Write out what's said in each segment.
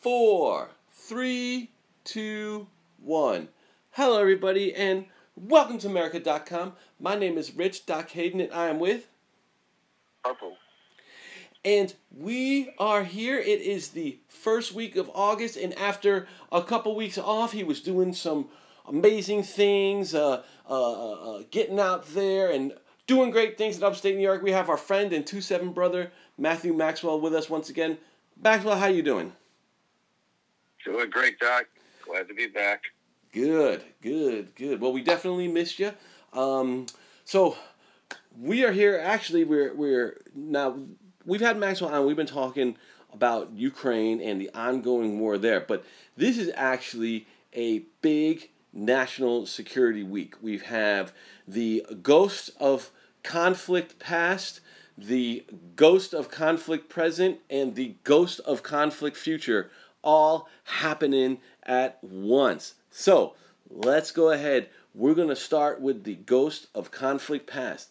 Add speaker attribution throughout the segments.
Speaker 1: four, three, two, one. Hello, everybody, and welcome to America.com. My name is Rich Doc Hayden, and I am with.
Speaker 2: Harpo.
Speaker 1: And we are here. It is the first week of August, and after a couple weeks off, he was doing some amazing things, uh, uh, uh, getting out there and doing great things in upstate New York. We have our friend and two seven brother Matthew Maxwell with us once again. Maxwell, how you doing?
Speaker 2: Doing great, Doc. Glad to be back.
Speaker 1: Good, good, good. Well, we definitely missed you. Um, so we are here. Actually, we're we're now we've had Maxwell on. We've been talking about Ukraine and the ongoing war there, but this is actually a big national security week. We have the ghost of conflict past, the ghost of conflict present, and the ghost of conflict future all happening at once. So let's go ahead. We're going to start with the ghost of conflict past.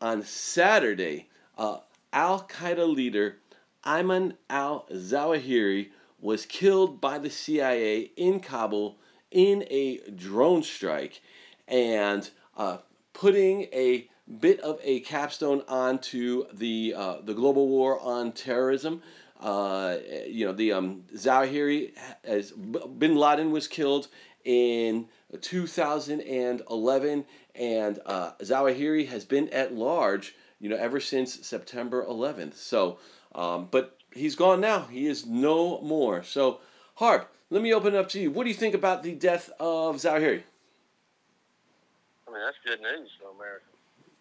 Speaker 1: On Saturday, uh, Al Qaeda leader Ayman al Zawahiri was killed by the CIA in Kabul in a drone strike and uh, putting a bit of a capstone onto the uh, the global war on terrorism. Uh, you know, the um, Zawahiri, as Bin Laden was killed in 2011, and uh, Zawahiri has been at large, you know, ever since September 11th. So, um, but he's gone now. He is no more. So, Harp, let me open it up to you. What do you think about the death of Zawahiri?
Speaker 2: I mean, that's good news for America.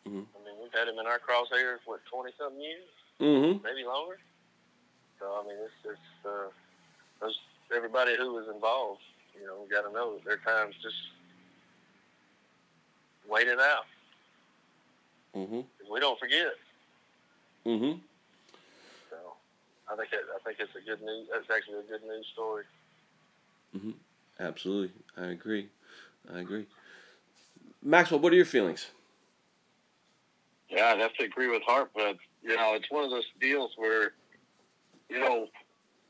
Speaker 2: Mm-hmm. I mean, we've had him in our crosshairs, what, 20 something years?
Speaker 1: Mm-hmm.
Speaker 2: Maybe longer? So, I mean, it's, it's uh, those, everybody who was involved, you know, we got to know that their time's just waiting out.
Speaker 1: Mm-hmm.
Speaker 2: We don't forget.
Speaker 1: Mm-hmm.
Speaker 2: So, I think it, I think it's a good news. That's actually a good news story.
Speaker 1: Mm-hmm. Absolutely, I agree. I agree. Maxwell, what are your feelings?
Speaker 2: Yeah, I'd have to agree with Harp, but you know, it's one of those deals where, you know,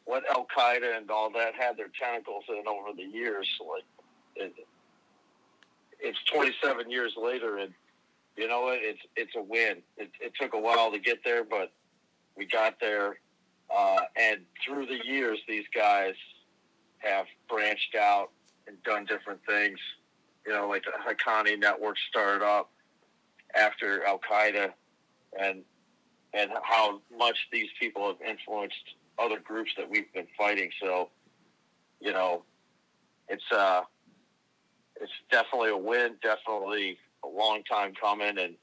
Speaker 2: what Al Qaeda and all that had their tentacles in over the years. Like, it, it's 27 years later, and you know what? It's it's a win. It, it took a while to get there, but we got there. Uh, and through the years, these guys have branched out and done different things. You know, like the Haqqani network started up after Al Qaeda, and and how much these people have influenced other groups that we've been fighting. So, you know, it's uh, it's definitely a win. Definitely a long time coming, and,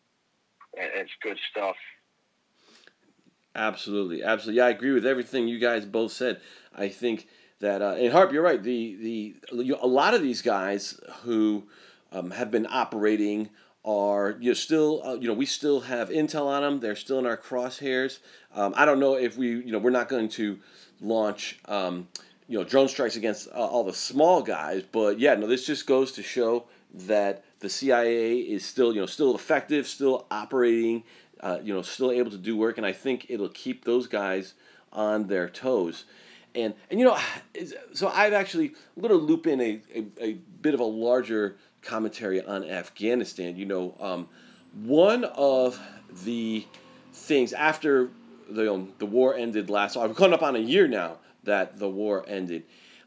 Speaker 2: and it's good stuff.
Speaker 1: Absolutely, absolutely. Yeah, I agree with everything you guys both said. I think that uh, and Harp, you're right. The the a lot of these guys who um, have been operating are you know still uh, you know we still have intel on them. They're still in our crosshairs. Um, I don't know if we you know we're not going to launch um, you know drone strikes against uh, all the small guys, but yeah, no, this just goes to show that the CIA is still you know still effective, still operating, uh, you know still able to do work, and I think it'll keep those guys on their toes. And, and you know, so I've actually, I'm going to loop in a, a, a bit of a larger commentary on Afghanistan. You know, um, one of the things after the, um, the war ended last, so I've come up on a year now that the war ended.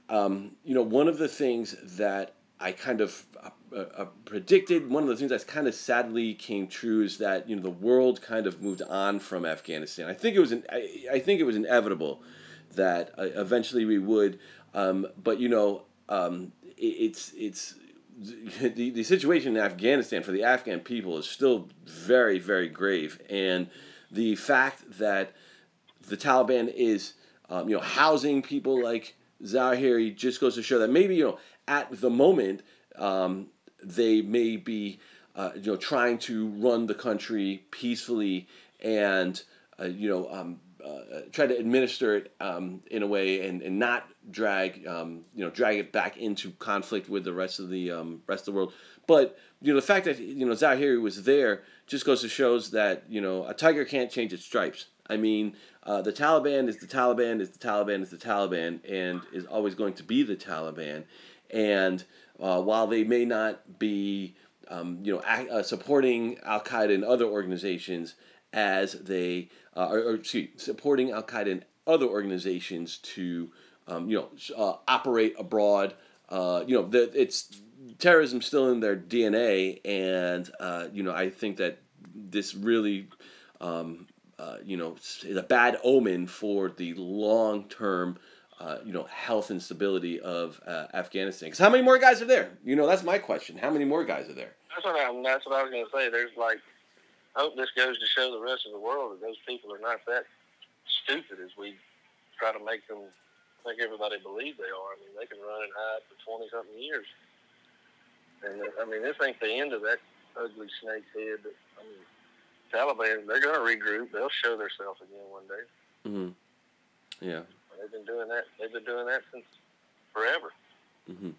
Speaker 1: Um, you know, one of the things that I kind of uh, uh, predicted, one of the things that kind of sadly came true is that you know the world kind of moved on from Afghanistan. I think it was an, I, I think it was inevitable that uh, eventually we would. Um, but you know, um, it, it's it's the, the situation in Afghanistan for the Afghan people is still very very grave, and the fact that the Taliban is um, you know housing people like Zawahiri just goes to show that maybe you know at the moment um, they may be uh, you know trying to run the country peacefully and uh, you know um, uh, try to administer it um, in a way and, and not drag um, you know drag it back into conflict with the rest of the um, rest of the world. But you know the fact that you know Zawahiri was there just goes to shows that you know a tiger can't change its stripes. I mean, uh, the Taliban is the Taliban is the Taliban is the Taliban and is always going to be the Taliban. And uh, while they may not be, um, you know, uh, supporting Al Qaeda and other organizations as they, uh, or, or excuse, supporting Al Qaeda and other organizations to, um, you know, uh, operate abroad. Uh, you know, the, it's terrorism still in their DNA, and you know, I think that this really um, uh, you know, is a bad omen for the long term, uh, you know, health and stability of uh, Afghanistan. Because how many more guys are there? You know, that's my question. How many more guys are there?
Speaker 2: That's what, I, that's what I was going to say. There's like, I hope this goes to show the rest of the world that those people are not that stupid as we try to make them make everybody believe they are. I mean, they can run and hide for twenty something years, and I mean, this ain't the end of that ugly snake's head. That, I mean, Taliban, they're going to regroup. They'll show themselves again one day.
Speaker 1: Mm-hmm. Yeah.
Speaker 2: They've been doing that. They've been doing that since forever.
Speaker 1: Mm-hmm.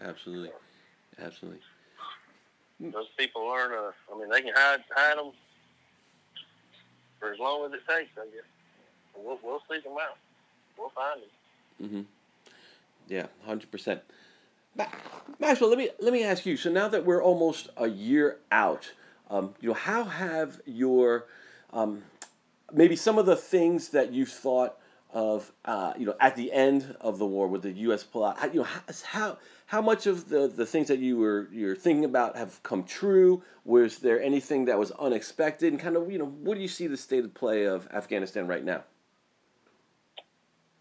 Speaker 1: Absolutely. Absolutely.
Speaker 2: Those people learn. Uh, I mean, they can hide hide them for as long as it takes. I guess. we'll we'll seek them out. We'll find them.
Speaker 1: Mm-hmm. Yeah, hundred percent. Maxwell, let me let me ask you. So now that we're almost a year out um, you know, how have your um, maybe some of the things that you thought of, uh, you know, at the end of the war with the U.S. plot, how, you know, how how much of the, the things that you were you're thinking about have come true? Was there anything that was unexpected? And kind of, you know, what do you see the state of play of Afghanistan right now?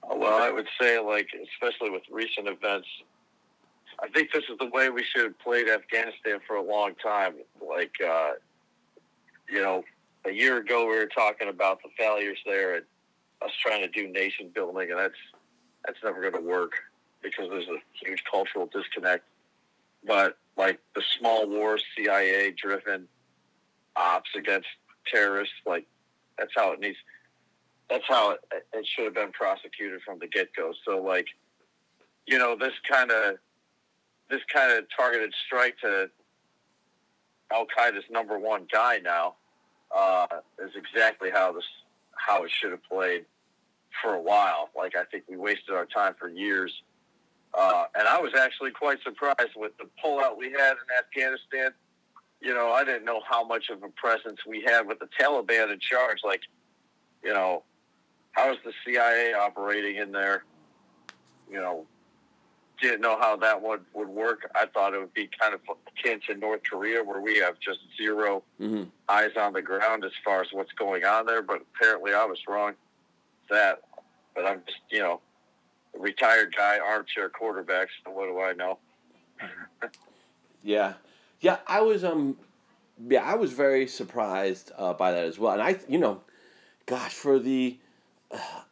Speaker 2: Well, I would say, like, especially with recent events, I think this is the way we should have played Afghanistan for a long time. Like, uh, you know, a year ago we were talking about the failures there and us trying to do nation building, and that's that's never going to work because there's a huge cultural disconnect. But like the small wars, CIA driven ops against terrorists, like that's how it needs. That's how it, it should have been prosecuted from the get go. So like, you know, this kind of this kind of targeted strike to Al Qaeda's number one guy now uh, is exactly how this how it should have played for a while. Like I think we wasted our time for years, uh, and I was actually quite surprised with the pullout we had in Afghanistan. You know, I didn't know how much of a presence we had with the Taliban in charge. Like, you know, how is the CIA operating in there? You know, didn't know how that would would work. I thought it would be kind of akin to North Korea, where we have just 0 mm-hmm. eyes on the ground as far as what's going on there. But apparently, I was wrong. That, but I'm just you know, a retired guy, armchair quarterback. So what do I know?
Speaker 1: yeah, yeah. I was um, yeah, I was very surprised uh, by that as well. And I, you know, gosh, for the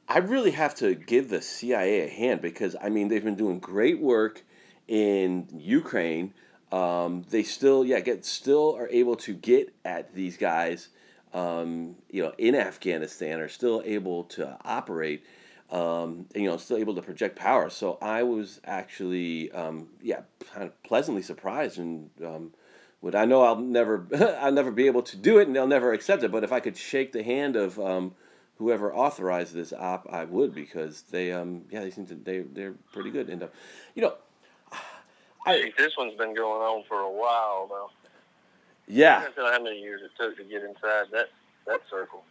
Speaker 1: I really have to give the CIA a hand because I mean they've been doing great work in Ukraine. Um, they still yeah get still are able to get at these guys. Um, you know, in Afghanistan, are still able to operate. Um, and, you know, still able to project power. So I was actually, um, yeah, kind of pleasantly surprised and. Um, would I know I'll never, I'll never be able to do it, and they'll never accept it. But if I could shake the hand of um, whoever authorized this op, I would because they um yeah they seem to they they're pretty good and uh, you know
Speaker 2: I this one's been going on for a while though.
Speaker 1: Yeah.
Speaker 2: I don't know how many years it took to get inside that that circle.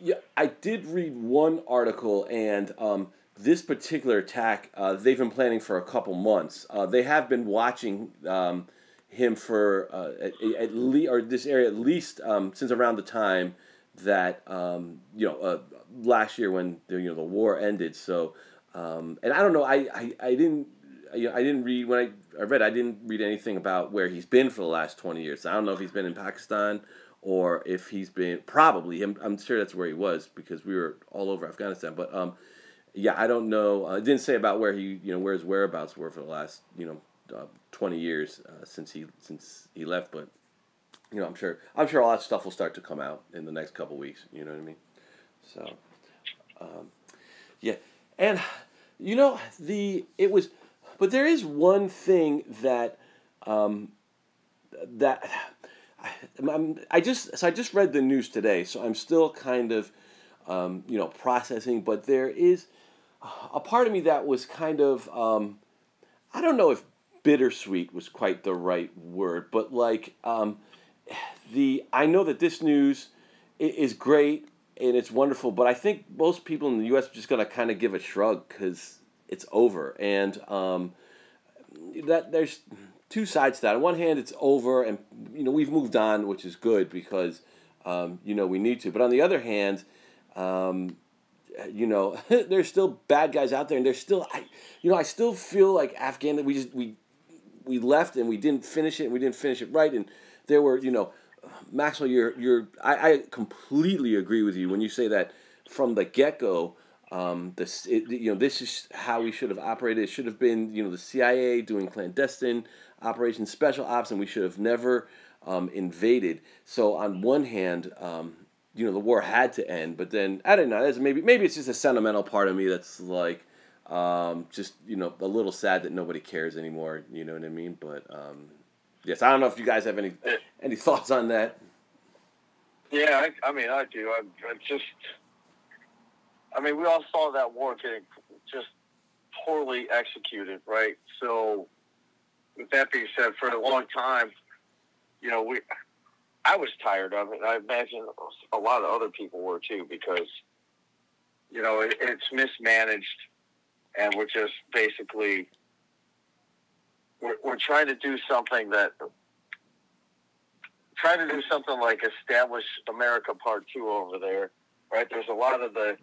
Speaker 1: Yeah, I did read one article and um, this particular attack uh, they've been planning for a couple months. Uh, they have been watching um, him for uh, at, at least or this area at least um, since around the time that um, you know uh, last year when the, you know the war ended. So um, and I don't know. I I, I didn't. You know, I didn't read when I, I read. I didn't read anything about where he's been for the last twenty years. I don't know if he's been in Pakistan or if he's been probably. I'm, I'm sure that's where he was because we were all over Afghanistan. But um, yeah, I don't know. Uh, it didn't say about where he you know where his whereabouts were for the last you know uh, twenty years uh, since he since he left. But you know, I'm sure I'm sure all that stuff will start to come out in the next couple weeks. You know what I mean? So, um, yeah, and you know the it was, but there is one thing that um, that I'm, I just so I just read the news today, so I'm still kind of um, you know processing. But there is a part of me that was kind of um, I don't know if bittersweet was quite the right word, but like um, the I know that this news is great and it's wonderful, but I think most people in the U.S. are just gonna kind of give a shrug because it's over, and um, that there's two sides to that. On one hand, it's over, and you know we've moved on, which is good because um, you know we need to. But on the other hand, um, you know there's still bad guys out there, and there's still I, you know I still feel like Afghan we just we we left and we didn't finish it, and we didn't finish it right, and there were you know Maxwell, you're you're I, I completely agree with you when you say that from the get go. Um, this it, you know this is how we should have operated. It should have been you know the CIA doing clandestine operations, special ops, and we should have never um, invaded. So on one hand, um, you know the war had to end, but then I don't know. maybe maybe it's just a sentimental part of me that's like um, just you know a little sad that nobody cares anymore. You know what I mean? But um, yes, I don't know if you guys have any any thoughts on that.
Speaker 2: Yeah, I, I mean, I do. I, I just, I mean, we all saw that war getting just poorly executed, right? So, with that being said, for a long time, you know, we, I was tired of it. I imagine a lot of other people were too, because, you know, it, it's mismanaged, and we're just basically, we're, we're trying to do something that trying to do something like establish America Part Two over there, right? There's a lot of the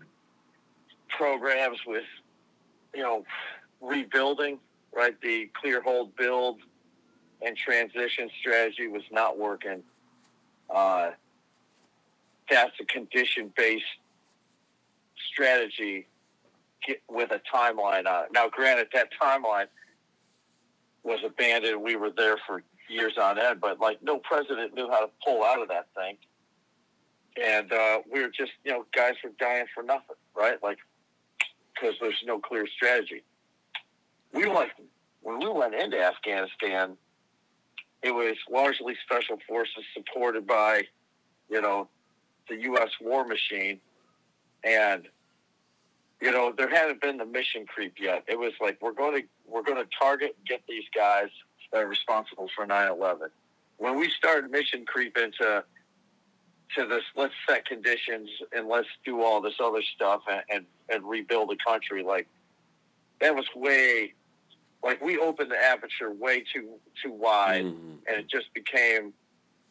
Speaker 2: programs with, you know, rebuilding, right? The clear hold build and transition strategy was not working. Uh, that's a condition based strategy with a timeline on it. Now, granted, that timeline was abandoned. We were there for years on end, but like no president knew how to pull out of that thing. And uh, we were just, you know, guys were dying for nothing, right? Like, because there's no clear strategy. We like when we went into Afghanistan, it was largely special forces supported by, you know, the U.S. war machine, and you know there hadn't been the mission creep yet. It was like we're going to we're going to target and get these guys uh, responsible for 9/11. When we started mission creep into to this, let's set conditions and let's do all this other stuff and, and, and rebuild the country. Like that was way, like we opened the aperture way too too wide, mm-hmm. and it just became,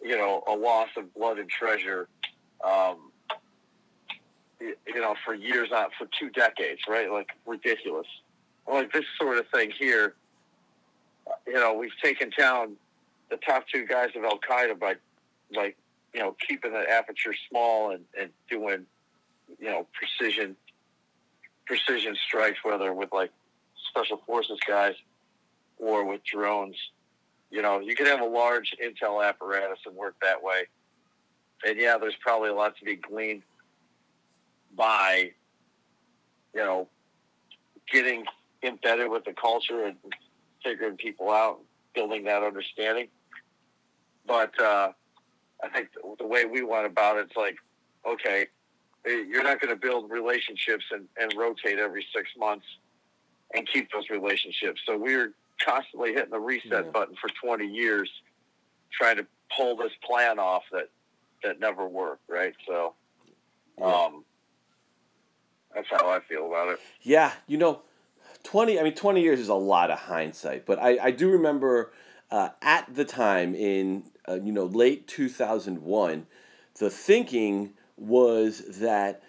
Speaker 2: you know, a loss of blood and treasure. Um, you know, for years on, for two decades, right? Like ridiculous. Like this sort of thing here you know, we've taken down the top two guys of Al Qaeda by, like, you know, keeping the aperture small and, and doing, you know, precision, precision strikes, whether with like special forces guys or with drones. You know, you could have a large intel apparatus and work that way. And yeah, there's probably a lot to be gleaned by, you know, getting embedded with the culture and figuring people out, building that understanding. But uh, I think the, way we went about it, it's like, okay, eh, you're not going to build relationships and, and rotate every six months and keep those relationships. So we were constantly hitting the reset yeah. button for 20 years, trying to pull this plan off that that never worked. Right. So, um, that's how I feel about it.
Speaker 1: Yeah, you know, 20 i mean 20 years is a lot of hindsight but i, I do remember uh, at the time in uh, you know late 2001 the thinking was that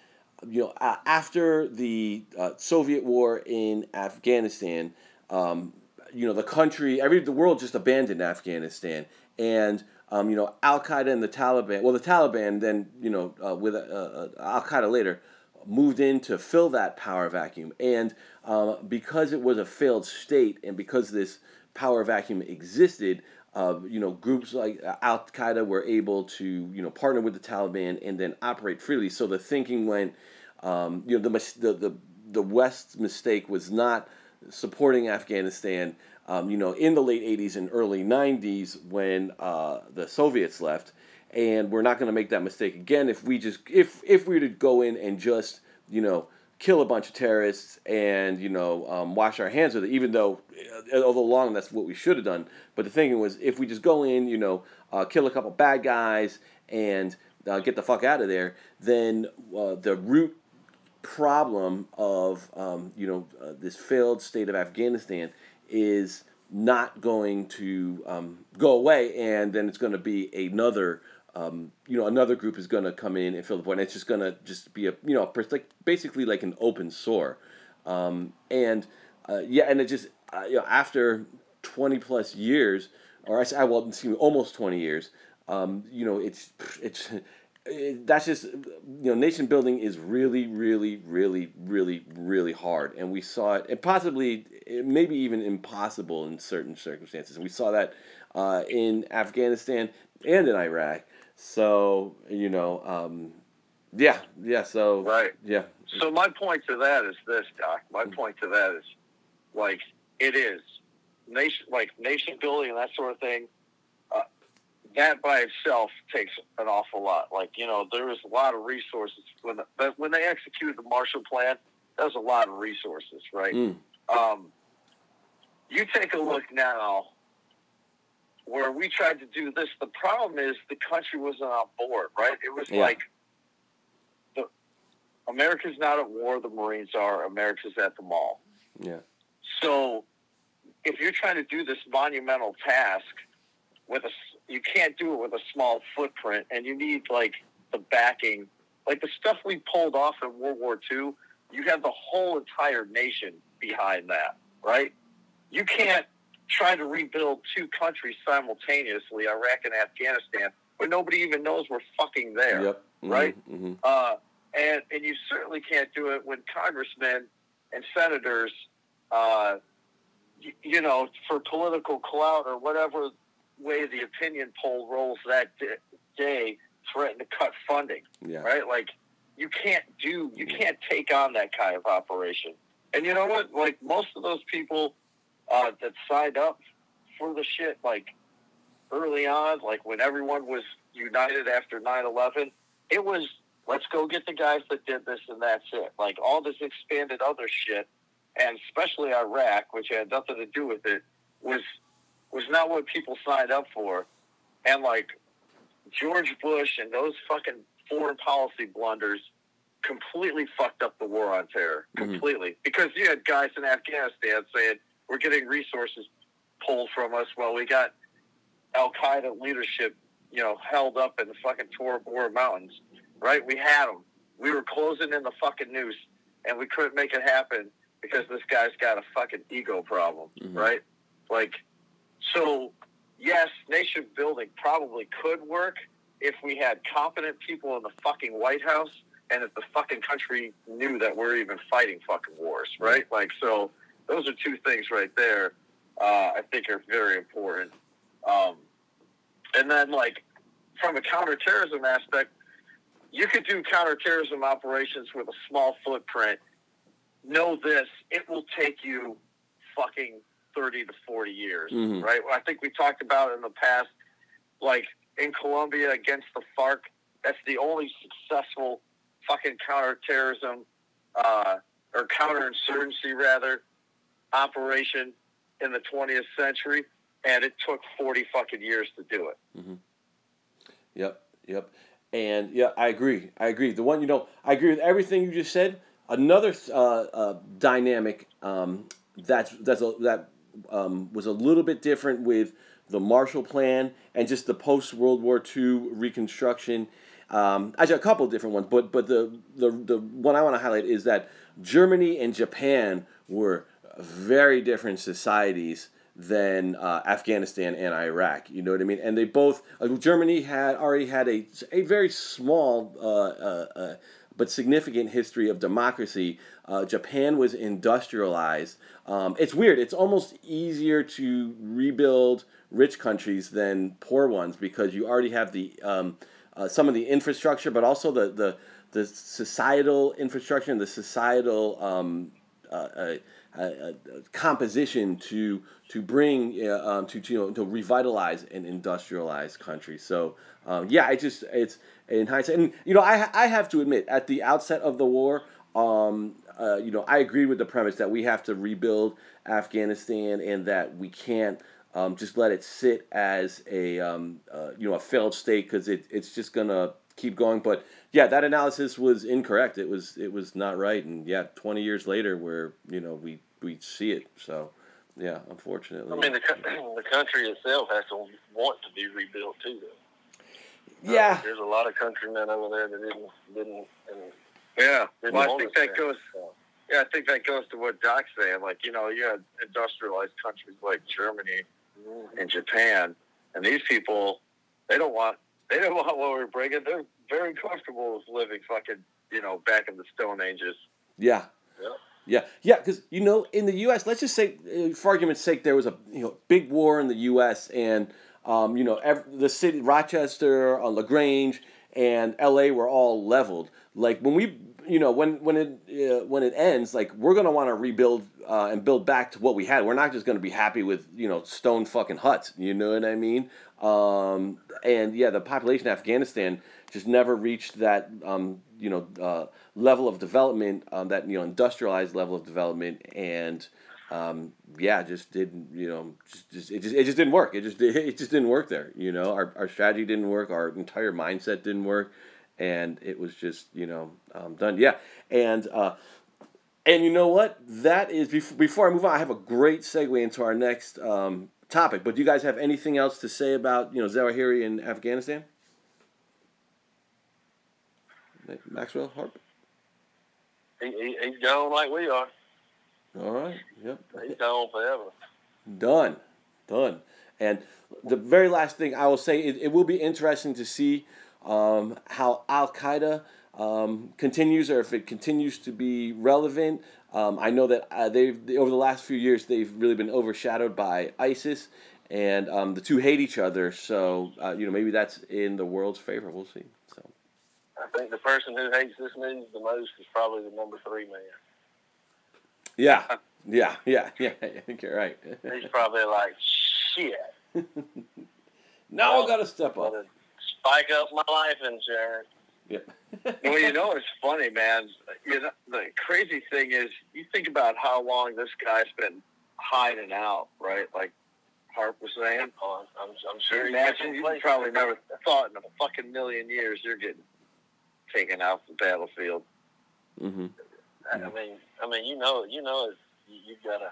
Speaker 1: you know uh, after the uh, soviet war in afghanistan um, you know the country every the world just abandoned afghanistan and um, you know al qaeda and the taliban well the taliban then you know uh, with uh, al qaeda later moved in to fill that power vacuum. And uh, because it was a failed state and because this power vacuum existed, uh, you know, groups like Al Qaeda were able to, you know, partner with the Taliban and then operate freely. So the thinking went, um, you know, the, the, the, the West's mistake was not supporting Afghanistan. Um, you know, in the late '80s and early '90s when uh, the Soviets left, and we're not going to make that mistake again if we just if if we were to go in and just you know kill a bunch of terrorists and you know um, wash our hands with it even though uh, although long that's what we should have done. But the thinking was if we just go in you know uh, kill a couple bad guys and uh, get the fuck out of there then uh, the root problem of um, you know uh, this failed state of afghanistan is not going to um, go away and then it's going to be another um, you know, another group is going to come in and fill the void. And it's just going to just be a, you know, like basically like an open sore. Um, and uh, yeah, and it just, uh, you know, after 20 plus years, or I say, well, excuse me, almost 20 years, um, you know, it's, it's, it, that's just, you know, nation building is really, really, really, really, really hard. And we saw it, and possibly, maybe even impossible in certain circumstances. And we saw that uh, in Afghanistan and in Iraq. So you know, um, yeah, yeah. So
Speaker 2: right,
Speaker 1: yeah.
Speaker 2: So my point to that is this, Doc. My point to that is, like, it is nation, like nation building and that sort of thing. Uh, that by itself takes an awful lot. Like, you know, there was a lot of resources when the, when they executed the Marshall Plan. That was a lot of resources, right? Mm. Um, you take a look now where we tried to do this. The problem is the country wasn't on board, right? It was yeah. like the America's not at war, the Marines are. America's at the mall.
Speaker 1: Yeah.
Speaker 2: So if you're trying to do this monumental task with a, you can't do it with a small footprint, and you need like the backing, like the stuff we pulled off in World War II. You have the whole entire nation behind that, right? You can't trying to rebuild two countries simultaneously, Iraq and Afghanistan, where nobody even knows we're fucking there, yep. mm-hmm. right? Mm-hmm. Uh, and and you certainly can't do it when congressmen and senators, uh, you, you, know, for political clout or whatever way the opinion poll rolls that day, threaten to cut funding, yeah. right? Like you can't do, you can't take on that kind of operation. And you know what? Like most of those people uh, that signed up for the shit like early on, like when everyone was united after 9-11, it was let's go get the guys that did this and that's it. Like all this expanded other shit, and especially Iraq, which had nothing to do with it, was was not what people signed up for. And like George Bush and those fucking foreign policy blunders completely fucked up the war on terror. Mm-hmm. Completely. Mm-hmm. Because you had guys in Afghanistan saying, we're getting resources pulled from us while we got Al Qaeda leadership, you know, held up in the fucking Tora Bora Mountains, right? We had them. We were closing in the fucking noose, and we couldn't make it happen because this guy's got a fucking ego problem, mm-hmm. right? Like, so yes, nation building probably could work if we had competent people in the fucking White House and if the fucking country knew that we're even fighting fucking wars, right? Like, so those are two things right there. Uh, I think are very important. Um, and then, like from a counterterrorism aspect, you could do counterterrorism operations with a small footprint. Know this: it will take you fucking thirty to forty years, mm-hmm. right? I think we talked about in the past, like in Colombia against the FARC. That's the only successful fucking counterterrorism uh, or counterinsurgency rather operation in the 20th century, and it took 40 fucking years to do it.
Speaker 1: Mm-hmm. Yep, yep. And yeah, I agree. I agree. The one, you know, I agree with everything you just said. Another uh, uh, dynamic um, that's that's a, that um, was a little bit different with the Marshall Plan and just the post World War II reconstruction. Um, actually, a couple different ones, but but the the the one I want to highlight is that Germany and Japan were very different societies than uh, Afghanistan and Iraq. You know what I mean? And they both uh, Germany had already had a a very small uh, uh, uh but significant history of democracy. Uh, Japan was industrialized. Um, it's weird. It's almost easier to rebuild rich countries than poor ones because you already have the um, some of the infrastructure, but also the the the societal infrastructure and the societal um, a, a composition to to bring uh, um, to, to you know to revitalize an industrialized country. So um, yeah, I just it's in hindsight, and you know I I have to admit at the outset of the war. Um, uh, you know, I agreed with the premise that we have to rebuild Afghanistan and that we can't um, just let it sit as a um, uh, you know a failed state because it, it's just gonna keep going. But yeah, that analysis was incorrect. It was it was not right. And yeah, twenty years later, where you know we we see it. So yeah, unfortunately.
Speaker 2: I mean, the the country itself has to want to be rebuilt too. Though.
Speaker 1: Yeah.
Speaker 2: Uh, there's a lot of countrymen over there that didn't didn't. yeah, didn't well, I think that there. goes. So. Yeah, I think that goes to what Doc's saying. Like, you know, you had industrialized countries like Germany and Japan, and these people, they don't want they don't want what we're bringing. They're very comfortable with living fucking, you know, back in the Stone Ages.
Speaker 1: Yeah.
Speaker 2: Yeah.
Speaker 1: Yeah, yeah, because you know, in the U.S., let's just say, uh, for argument's sake, there was a you know big war in the U.S. and um, you know every, the city, Rochester, uh, Lagrange, and L.A. were all leveled. Like when we, you know, when when it uh, when it ends, like we're gonna want to rebuild uh, and build back to what we had. We're not just gonna be happy with you know stone fucking huts. You know what I mean? Um, and yeah, the population of Afghanistan just never reached that um, you know uh, level of development, um, that you know industrialized level of development, and um, yeah, just didn't you know just, just it just it just didn't work. It just it just didn't work there. You know, our our strategy didn't work. Our entire mindset didn't work, and it was just you know um, done. Yeah, and. Uh, and you know what? That is before, before I move on. I have a great segue into our next um, topic. But do you guys have anything else to say about you know Zawahiri in Afghanistan? Maxwell Harp.
Speaker 2: He, he, he's gone like we are.
Speaker 1: All right. Yep.
Speaker 2: He's gone forever.
Speaker 1: Done. Done. And the very last thing I will say, it, it will be interesting to see um, how Al Qaeda um, continues, or if it continues to be relevant. Um, I know that uh, they've over the last few years they've really been overshadowed by ISIS, and um, the two hate each other. So uh, you know maybe that's in the world's favor. We'll see. So
Speaker 2: I think the person who hates this news the most is probably the number three man.
Speaker 1: Yeah, yeah, yeah, yeah. I think you're right.
Speaker 2: He's probably like shit.
Speaker 1: now well, I got to step up.
Speaker 2: Spike up my life insurance.
Speaker 1: Yeah.
Speaker 2: well, you know, it's funny, man. You know, the crazy thing is, you think about how long this guy's been hiding out, right? Like Harp was saying. Oh, I'm, I'm sure. Imagine you probably never thought in a fucking million years you're getting taken off the battlefield.
Speaker 1: Mm-hmm.
Speaker 2: I mean, I mean, you know, you know, you, you gotta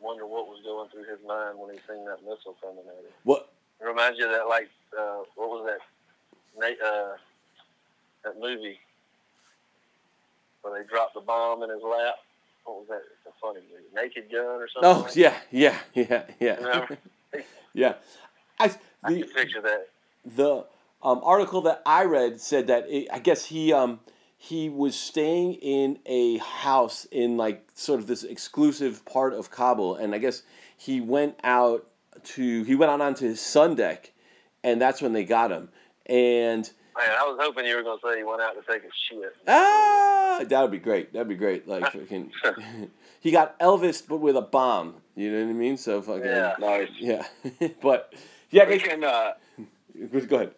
Speaker 2: wonder what was going through his mind when he seen that missile coming at him.
Speaker 1: What?
Speaker 2: It reminds you of that, like, uh, what was that uh, that movie where they dropped the bomb in his lap. What was that? It's a funny movie. Naked Gun or something. Oh like
Speaker 1: yeah, yeah, yeah, yeah, yeah. I the,
Speaker 2: I can picture that.
Speaker 1: The um, article that I read said that it, I guess he um, he was staying in a house in like sort of this exclusive part of Kabul, and I guess he went out to he went out onto his sun deck, and that's when they got him. And
Speaker 2: man, I was hoping you were gonna say he went out to take a shit.
Speaker 1: Ah, that would be great. That'd be great. Like freaking, he got Elvis, but with a bomb. You know what I mean? So fucking
Speaker 2: yeah, nice.
Speaker 1: Yeah, but yeah,
Speaker 2: we can. Uh,
Speaker 1: go ahead.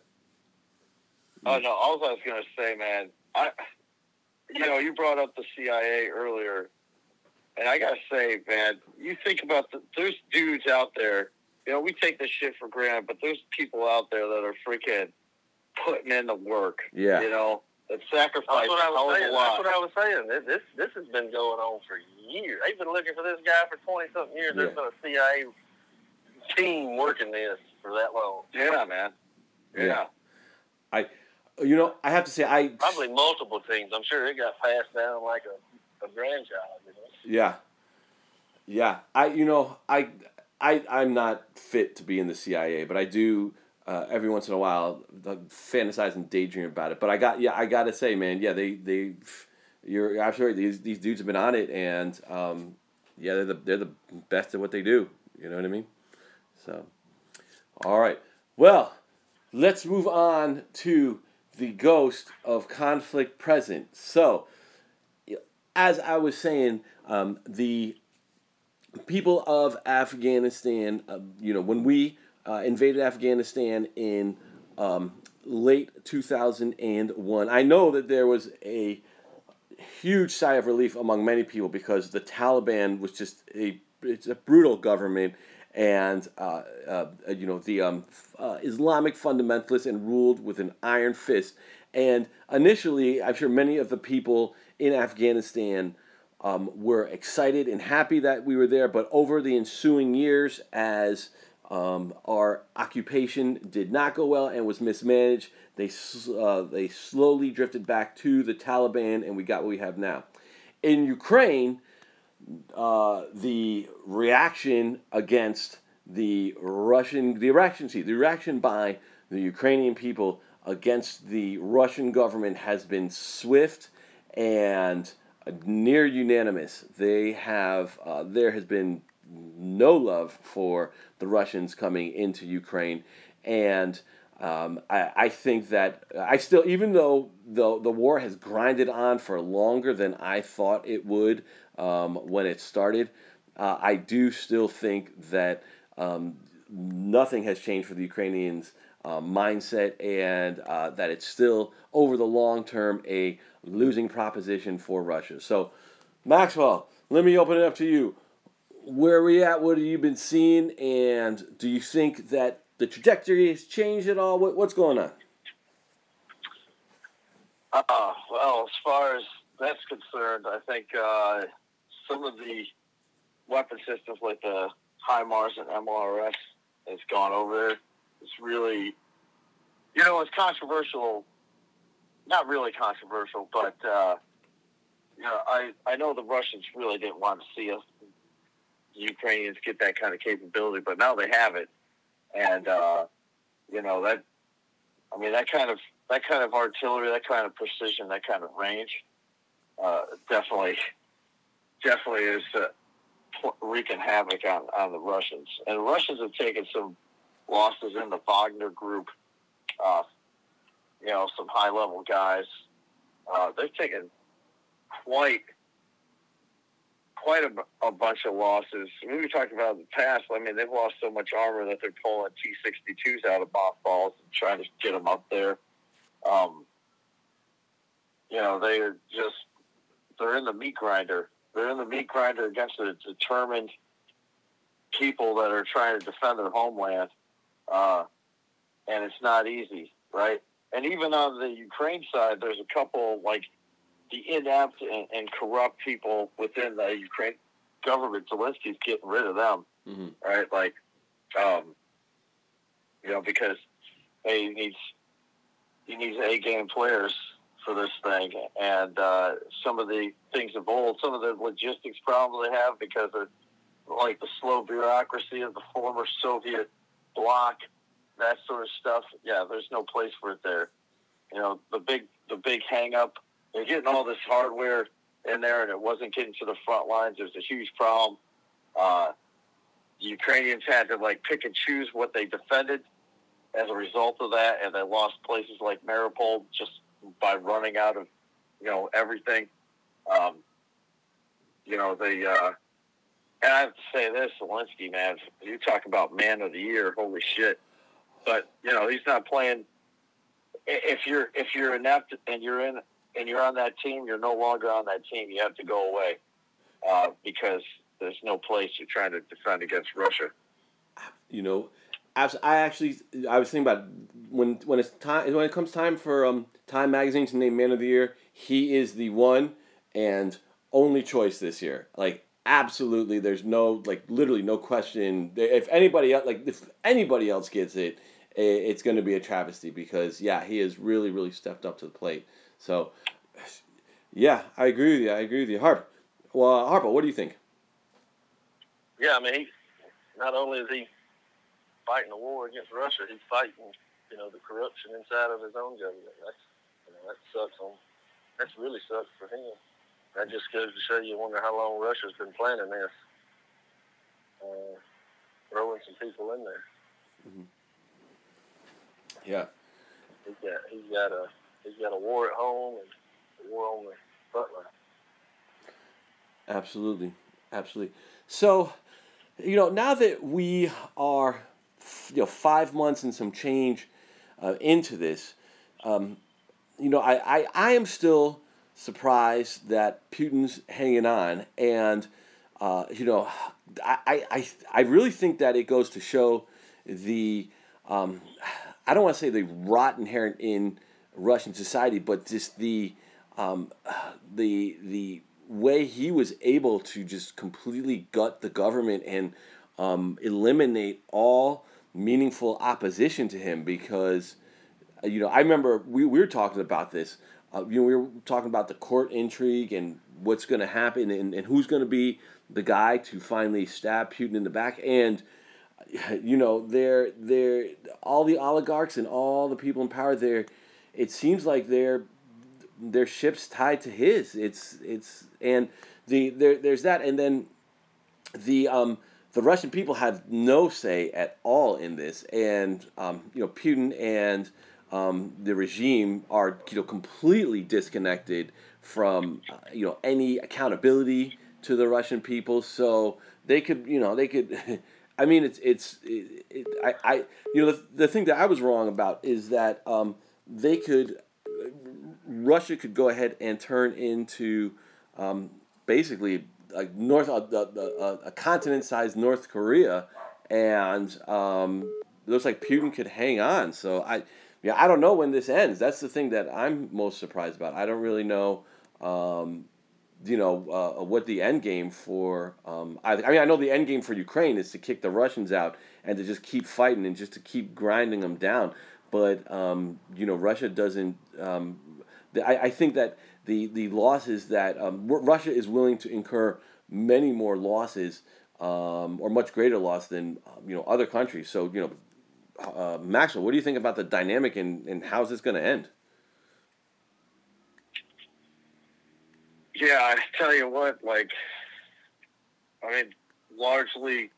Speaker 2: Oh no! All I was gonna say, man, I, you know, you brought up the CIA earlier, and I gotta say, man, you think about the there's dudes out there. You know, we take this shit for granted, but there's people out there that are freaking putting in the work.
Speaker 1: Yeah.
Speaker 2: You know, that sacrifice That's what I was saying. That's what I was saying. This this has been going on for years. They've been looking for this guy for twenty something years. Yeah. There's been a CIA team working this for that long. Yeah, man. Yeah. yeah.
Speaker 1: I, you know, I have to say, I
Speaker 2: probably multiple teams. I'm sure it got passed down like a, a grandchild. You know?
Speaker 1: Yeah. Yeah. I, you know, I, I, I'm not fit to be in the CIA, but I do uh, every once in a while fantasize and daydream about it. But I got yeah, I gotta say, man, yeah, they they you're absolutely these these dudes have been on it, and um, yeah, they're the they're the best at what they do. You know what I mean? So, all right, well, let's move on to the ghost of conflict present. So, as I was saying, um, the people of Afghanistan, uh, you know, when we uh, invaded Afghanistan in um, late 2001, I know that there was a huge sigh of relief among many people because the Taliban was just a it's a brutal government and uh, uh, you know the um, uh, Islamic fundamentalists and ruled with an iron fist. And initially, I'm sure many of the people in Afghanistan um, were excited and happy that we were there. But over the ensuing years, as um, our occupation did not go well and was mismanaged, they uh, they slowly drifted back to the Taliban, and we got what we have now. In Ukraine, uh, the reaction against the Russian, the reaction, see, the reaction by the Ukrainian people against the Russian government has been swift and near unanimous. They have, uh, there has been no love for the Russians coming into Ukraine, and um, I, I, think that I still, even though the the war has grinded on for longer than I thought it would, um, when it started. Uh, I do still think that um, nothing has changed for the Ukrainians' uh, mindset and uh, that it's still, over the long term, a losing proposition for Russia. So, Maxwell, let me open it up to you. Where are we at? What have you been seeing? And do you think that the trajectory has changed at all? What, what's going on?
Speaker 2: Uh, well, as far as that's concerned, I think uh, some of the weapon systems like the HIMARS and MLRS that's gone over there. It's really, you know, it's controversial. Not really controversial, but uh, you know, I I know the Russians really didn't want to see us, Ukrainians, get that kind of capability, but now they have it, and uh, you know that. I mean, that kind of that kind of artillery, that kind of precision, that kind of range, uh, definitely definitely is uh, wreaking havoc on, on the Russians. And the Russians have taken some losses in the Wagner group. Uh, you know, some high level guys. Uh, they've taken quite quite a, a bunch of losses. We talked about in the past. I mean, they've lost so much armor that they're pulling T-62s out of mothballs and trying to get them up there. Um, you know, they're just they're in the meat grinder they're in the meat grinder against the determined people that are trying to defend their homeland, uh, and it's not easy, right? And even on the Ukraine side, there's a couple like the inept and, and corrupt people within the Ukraine government. Zelensky's getting rid of them, mm-hmm. right? Like, um, you know, because hey, he needs he needs A game players for this thing, and uh, some of the things of old, some of the logistics problems they have because of like the slow bureaucracy of the former Soviet bloc, that sort of stuff. Yeah, there's no place for it there. You know, the big the big hang up, they're getting all this hardware in there, and it wasn't getting to the front lines. There's a huge problem. Uh, the Ukrainians had to like pick and choose what they defended as a result of that, and they lost places like Mariupol just by running out of you know everything. Um, you know the uh, and I have to say this, Zelensky, man. You talk about man of the year, holy shit! But you know he's not playing. If you're if you're inept and you're in and you're on that team, you're no longer on that team. You have to go away uh, because there's no place you're trying to defend against Russia.
Speaker 1: You know, I actually I was thinking about when when it's time when it comes time for um Time Magazine to name Man of the Year, he is the one and only choice this year. Like absolutely, there's no like literally no question. If anybody else like if anybody else gets it, it's going to be a travesty because yeah, he has really really stepped up to the plate. So yeah, I agree with you. I agree with you, Harp. Well, Harpo, what do you think?
Speaker 3: Yeah, I mean, he, not only is he fighting the war against Russia, he's fighting you know the corruption inside of his own government. That's that sucks on. That's really sucks for him. That just goes to show you wonder how long Russia's been planning this, uh, throwing some people in there.
Speaker 1: Mm-hmm. Yeah.
Speaker 3: He's got he's got a he's got a war at home and a war on the front line.
Speaker 1: Absolutely, absolutely. So, you know, now that we are, you know, five months and some change uh, into this, um, you know, I, I, I am still surprised that Putin's hanging on, and uh, you know, I, I I really think that it goes to show the um, I don't want to say the rot inherent in Russian society, but just the um, the the way he was able to just completely gut the government and um, eliminate all meaningful opposition to him because uh, you know I remember we, we were talking about this uh, you know we were talking about the court intrigue and what's going to happen and, and who's going to be the guy to finally stab Putin in the back and you know they're they're all the oligarchs and all the people in power there it seems like they're their ships tied to his. It's it's and the there there's that. And then the um the Russian people have no say at all in this. And um you know Putin and um, the regime are you know completely disconnected from uh, you know any accountability to the Russian people. So they could you know they could I mean, it's it's it, it, I, I you know the, the thing that I was wrong about is that um, they could Russia could go ahead and turn into um, basically like North uh, uh, a continent-sized North Korea, and um, looks like Putin could hang on. So I yeah I don't know when this ends. That's the thing that I'm most surprised about. I don't really know. Um, you know uh, what the end game for um, I, I mean I know the end game for Ukraine is to kick the Russians out and to just keep fighting and just to keep grinding them down. But um, you know Russia doesn't um, I, I think that the the losses that um, Russia is willing to incur many more losses um, or much greater loss than um, you know other countries. So you know uh, Maxwell what do you think about the dynamic and, and how's this going to end
Speaker 2: Yeah, I tell you what, like, I mean, largely,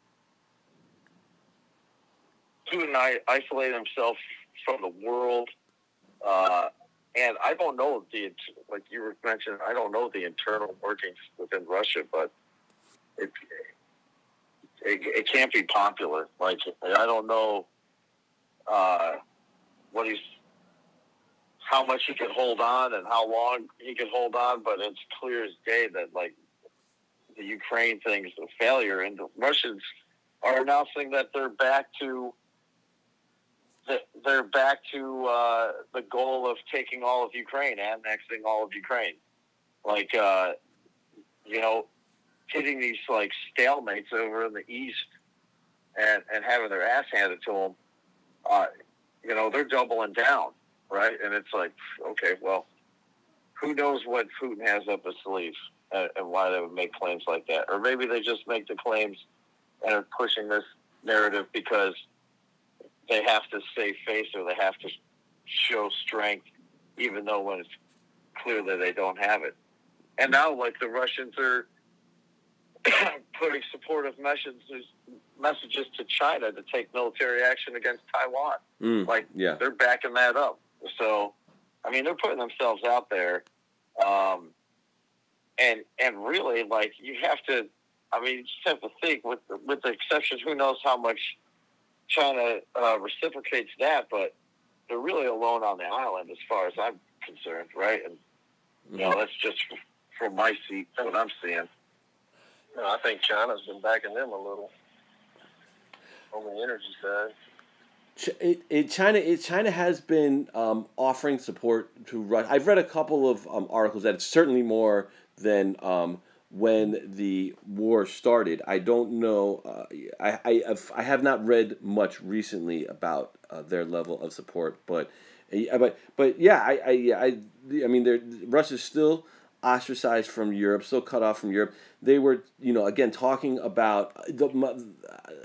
Speaker 2: Putin I isolate himself from the world, uh, and I don't know the like you were mentioning. I don't know the internal workings within Russia, but it it, it can't be popular. Like I don't know uh, what he's how much he could hold on and how long he could hold on, but it's clear as day that like the Ukraine thing is a failure, and the Russians are announcing that they're back to they're back to uh, the goal of taking all of Ukraine, annexing all of Ukraine, like uh, you know, hitting these like stalemates over in the east and and having their ass handed to them. Uh, you know, they're doubling down right? And it's like, okay, well, who knows what Putin has up his sleeve and, and why they would make claims like that? Or maybe they just make the claims and are pushing this narrative because they have to save face or they have to show strength, even though when it's clear that they don't have it. And now, like the Russians are putting supportive messages messages to China to take military action against Taiwan.
Speaker 1: Mm,
Speaker 2: like
Speaker 1: yeah.
Speaker 2: they're backing that up. So, I mean, they're putting themselves out there, um, and and really, like you have to. I mean, you just have to think with with the exceptions. Who knows how much China uh, reciprocates that, but they're really alone on the island as far as I'm concerned, right? And you know, that's just from my seat That's what I'm seeing.
Speaker 3: You know, I think China's been backing them a little on the energy side
Speaker 1: it, it China it, China has been um, offering support to Russia. I've read a couple of um, articles that it's certainly more than um, when the war started. I don't know. Uh, I I have, I have not read much recently about uh, their level of support, but uh, but but yeah, I I I I mean, Russia's still ostracized from Europe, still cut off from Europe. They were, you know, again talking about the,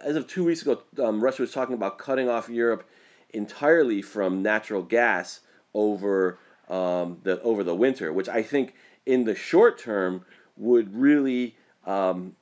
Speaker 1: as of two weeks ago, um, Russia was talking about cutting off Europe entirely from natural gas over um, the over the winter, which I think in the short term would really um,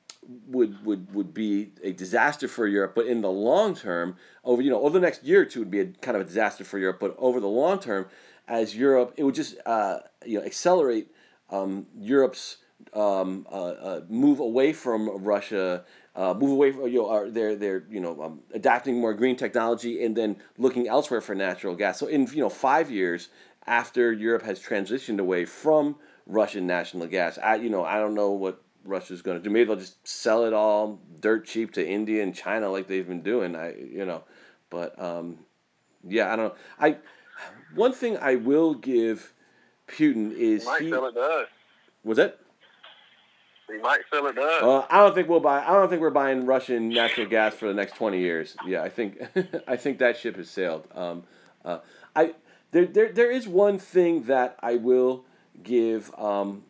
Speaker 1: would would would be a disaster for Europe. But in the long term, over you know over the next year or two, would be a kind of a disaster for Europe. But over the long term, as Europe, it would just uh, you know accelerate um, Europe's um, uh, uh, move away from Russia, uh, move away from you know, they're they're you know um, adapting more green technology and then looking elsewhere for natural gas. So in you know five years after Europe has transitioned away from Russian national gas, I you know I don't know what Russia's going to do. Maybe they'll just sell it all dirt cheap to India and China like they've been doing. I you know, but um, yeah, I don't know. I one thing I will give Putin is
Speaker 3: might
Speaker 1: he
Speaker 3: it us.
Speaker 1: was that.
Speaker 3: He might sell it us.
Speaker 1: Uh, I don't think we'll buy. I don't think we're buying Russian natural gas for the next twenty years. Yeah, I think I think that ship has sailed. Um, uh, I there, there there is one thing that I will give. Um,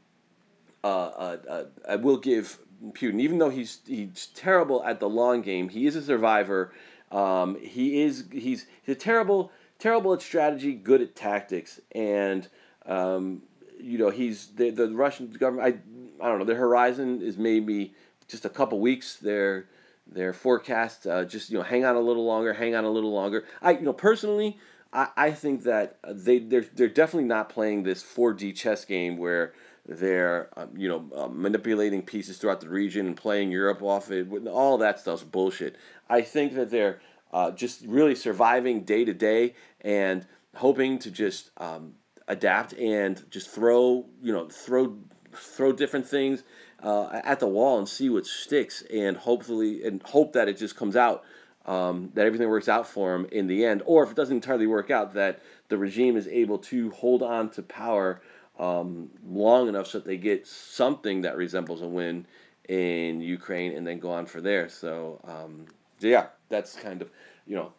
Speaker 1: uh, uh, uh, I will give Putin, even though he's he's terrible at the long game. He is a survivor. Um, he is he's he's a terrible terrible at strategy, good at tactics, and um, you know he's the the Russian government. I I don't know. Their horizon is maybe just a couple weeks. Their their forecast uh, just you know hang on a little longer, hang on a little longer. I you know personally. I, I think that they they're, they're definitely not playing this 4D chess game where they're um, you know uh, manipulating pieces throughout the region and playing Europe off it. All that stuff's bullshit. I think that they're uh, just really surviving day to day and hoping to just um, adapt and just throw you know throw throw different things uh, at the wall and see what sticks and hopefully and hope that it just comes out um, that everything works out for them in the end or if it doesn't entirely work out that the regime is able to hold on to power um, long enough so that they get something that resembles a win in Ukraine and then go on for there. So um, yeah, that's kind of you know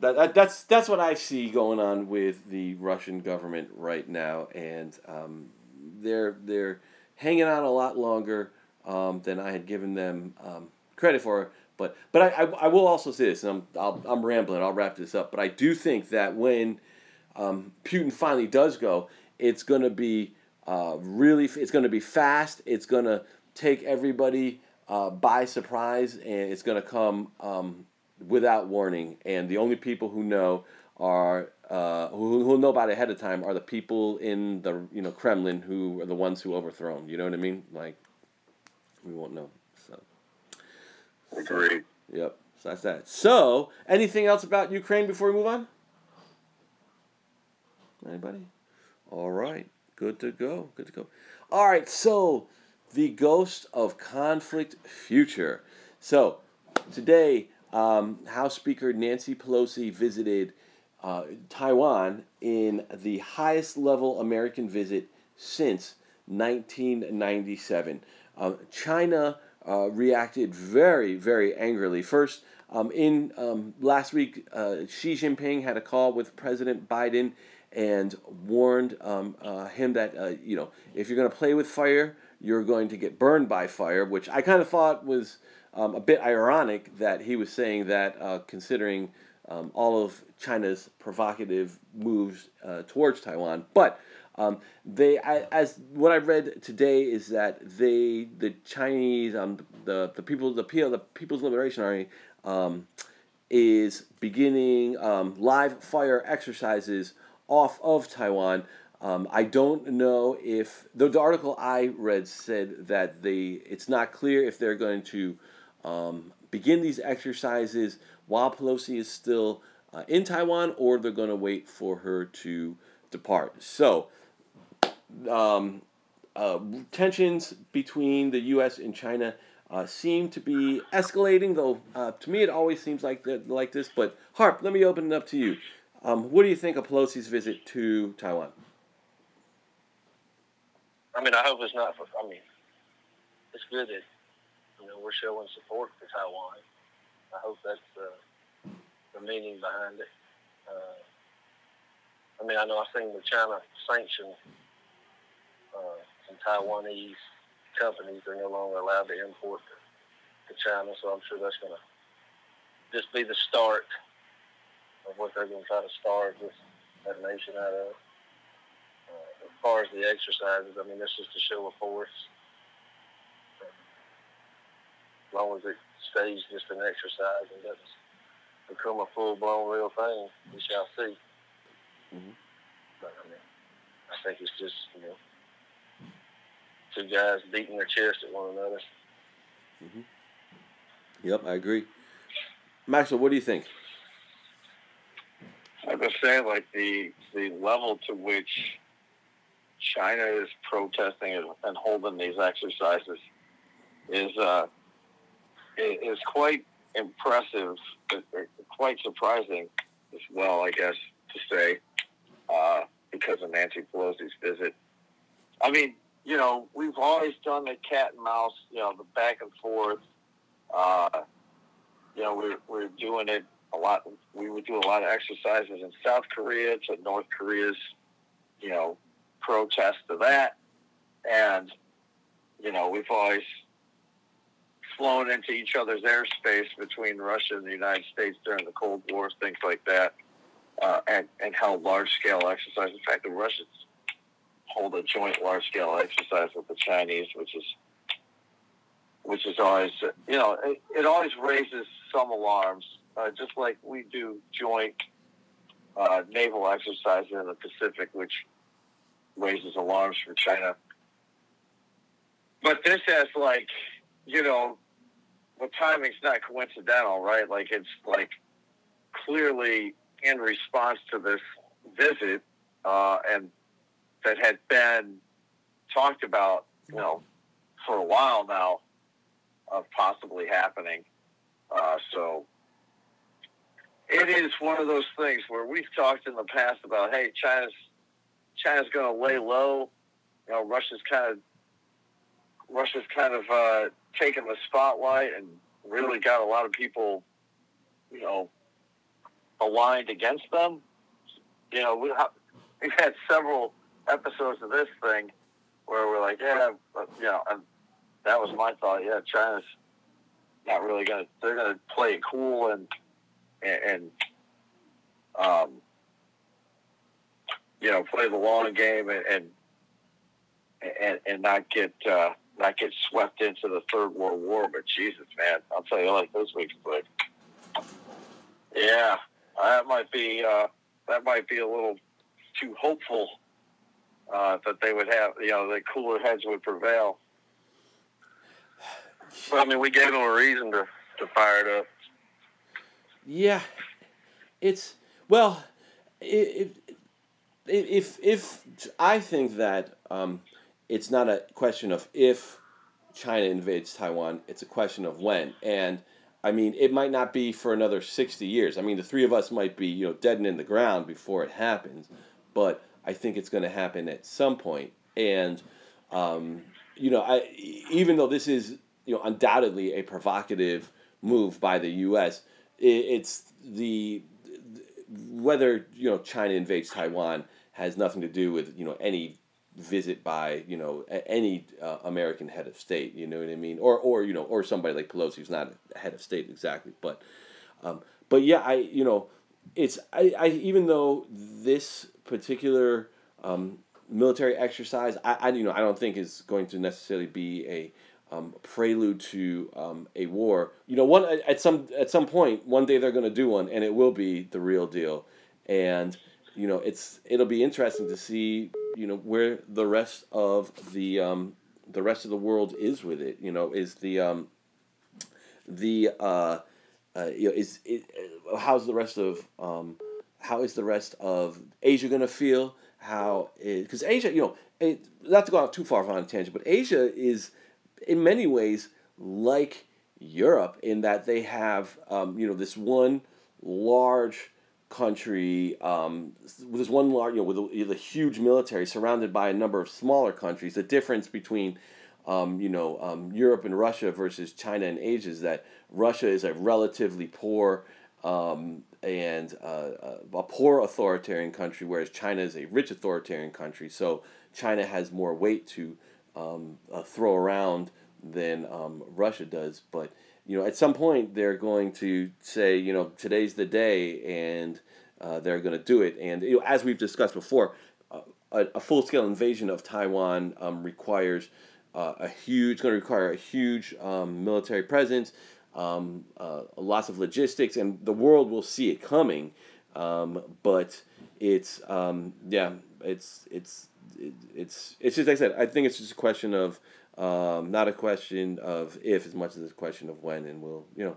Speaker 1: that, that that's that's what I see going on with the Russian government right now, and um, they're they're hanging on a lot longer um, than I had given them um, credit for. But but I, I, I will also say this, and I'm I'll, I'm rambling. I'll wrap this up. But I do think that when um, Putin finally does go, it's going to be uh, really, it's going to be fast. It's going to take everybody uh, by surprise, and it's going to come um, without warning. And the only people who know are uh, who who know about it ahead of time are the people in the you know Kremlin who are the ones who overthrow him. You know what I mean? Like we won't know. So.
Speaker 2: Agreed.
Speaker 1: Yep. So that's that. So, anything else about Ukraine before we move on? Anybody? All right. Good to go. Good to go. All right. So, the ghost of conflict future. So, today, um, House Speaker Nancy Pelosi visited uh, Taiwan in the highest level American visit since 1997. Uh, China uh, reacted very, very angrily. First, um, in um, last week, uh, Xi Jinping had a call with President Biden and warned um, uh, him that uh, you know if you're going to play with fire, you're going to get burned by fire, which I kind of thought was um, a bit ironic that he was saying that, uh, considering um, all of China's provocative moves uh, towards Taiwan. But um, they, I, as what I read today is that they, the Chinese, um, the the people, the PL, the People's Liberation Army, um, is beginning um, live fire exercises off of Taiwan. Um, I don't know if the, the article I read said that they it's not clear if they're going to um, begin these exercises while Pelosi is still uh, in Taiwan or they're going to wait for her to depart. So, um, uh, tensions between the U.S. and China uh, seem to be escalating, though uh, to me it always seems like that, like this. But Harp, let me open it up to you. Um, what do you think of Pelosi's visit to Taiwan?
Speaker 3: I mean, I hope it's not for. I mean, it's good that we're showing support for Taiwan. I hope that's uh, the meaning behind it. Uh, I mean, I know I've seen the China sanction uh, some Taiwanese companies are no longer allowed to import to, to China, so I'm sure that's going to just be the start of what they're going to try to starve this that nation out of. Uh, as far as the exercises, I mean, that's just a show of force. As long as it stays just an exercise and doesn't become a full blown real thing, we shall see.
Speaker 1: Mhm.
Speaker 3: But I mean, I think it's just you know two guys beating their chest at one another.
Speaker 1: Mm-hmm. Yep, I agree. Maxwell, what do you think?
Speaker 2: I was saying, like the the level to which China is protesting and, and holding these exercises is uh, is quite impressive, quite surprising as well, I guess to say, uh, because of Nancy Pelosi's visit. I mean, you know, we've always done the cat and mouse, you know, the back and forth. Uh, you know, we're, we're doing it a lot. We would do a lot of exercises in South Korea to North Korea's, you know, protest to that. And, you know, we've always flown into each other's airspace between Russia and the United States during the Cold War, things like that, uh, and, and held large scale exercises. In fact, the Russians hold a joint large scale exercise with the Chinese, which is which is always you know it, it always raises some alarms, uh, just like we do joint uh, naval exercises in the Pacific, which raises alarms for China. But this has like you know the timing's not coincidental, right? Like it's like clearly in response to this visit, uh, and that had been talked about, you know, for a while now of possibly happening. Uh, so it is one of those things where we've talked in the past about, hey, China's China's going to lay low. You know, Russia's kind of Russia's kind of uh, taken the spotlight and really got a lot of people, you know, aligned against them. You know, we, we've had several episodes of this thing where we're like, yeah, you know, and that was my thought. Yeah, China's not really gonna. They're gonna play it cool and and, um, you know, play the long game and and and, and not get uh, not get swept into the third world war. But Jesus, man, I'll tell you, like this week's but yeah, that might be uh, that might be a little too hopeful uh, that they would have, you know, the cooler heads would prevail.
Speaker 3: Well, I mean, we gave them a reason to, to fire it up.
Speaker 1: Yeah, it's well, if if if I think that um, it's not a question of if China invades Taiwan, it's a question of when. And I mean, it might not be for another sixty years. I mean, the three of us might be you know dead and in the ground before it happens, but I think it's going to happen at some point. And um, you know, I even though this is you know undoubtedly a provocative move by the U.S., it, it's the whether you know China invades Taiwan has nothing to do with you know any visit by you know any uh, American head of state. You know what I mean? Or or you know or somebody like Pelosi who's not a head of state exactly, but um, but yeah, I you know it's I, I even though this particular um, military exercise, I, I you know I don't think is going to necessarily be a um, prelude to um, a war. You know, one at some at some point, one day they're going to do one, and it will be the real deal. And you know, it's it'll be interesting to see you know where the rest of the um, the rest of the world is with it. You know, is the um, the uh, uh, you know is it, how's the rest of um, how is the rest of Asia to feel? How because Asia, you know, it, not to go out too far on a tangent, but Asia is in many ways like Europe in that they have um, you know this one large country um, this one large you know with a, with a, huge military surrounded by a number of smaller countries. The difference between um, you know um, Europe and Russia versus China and Asia is that Russia is a relatively poor um, and uh, uh, a poor authoritarian country, whereas China is a rich authoritarian country. So China has more weight to um, uh, throw around than um, Russia does. But you know, at some point they're going to say, you know, today's the day, and uh, they're going to do it. And you know, as we've discussed before, uh, a, a full scale invasion of Taiwan um, requires uh, a huge, going to require a huge um, military presence, um, uh, lots of logistics, and the world will see it coming. Um, but it's um, yeah, it's it's it's it's just like I said. I think it's just a question of um, not a question of if as much as a question of when, and we'll you know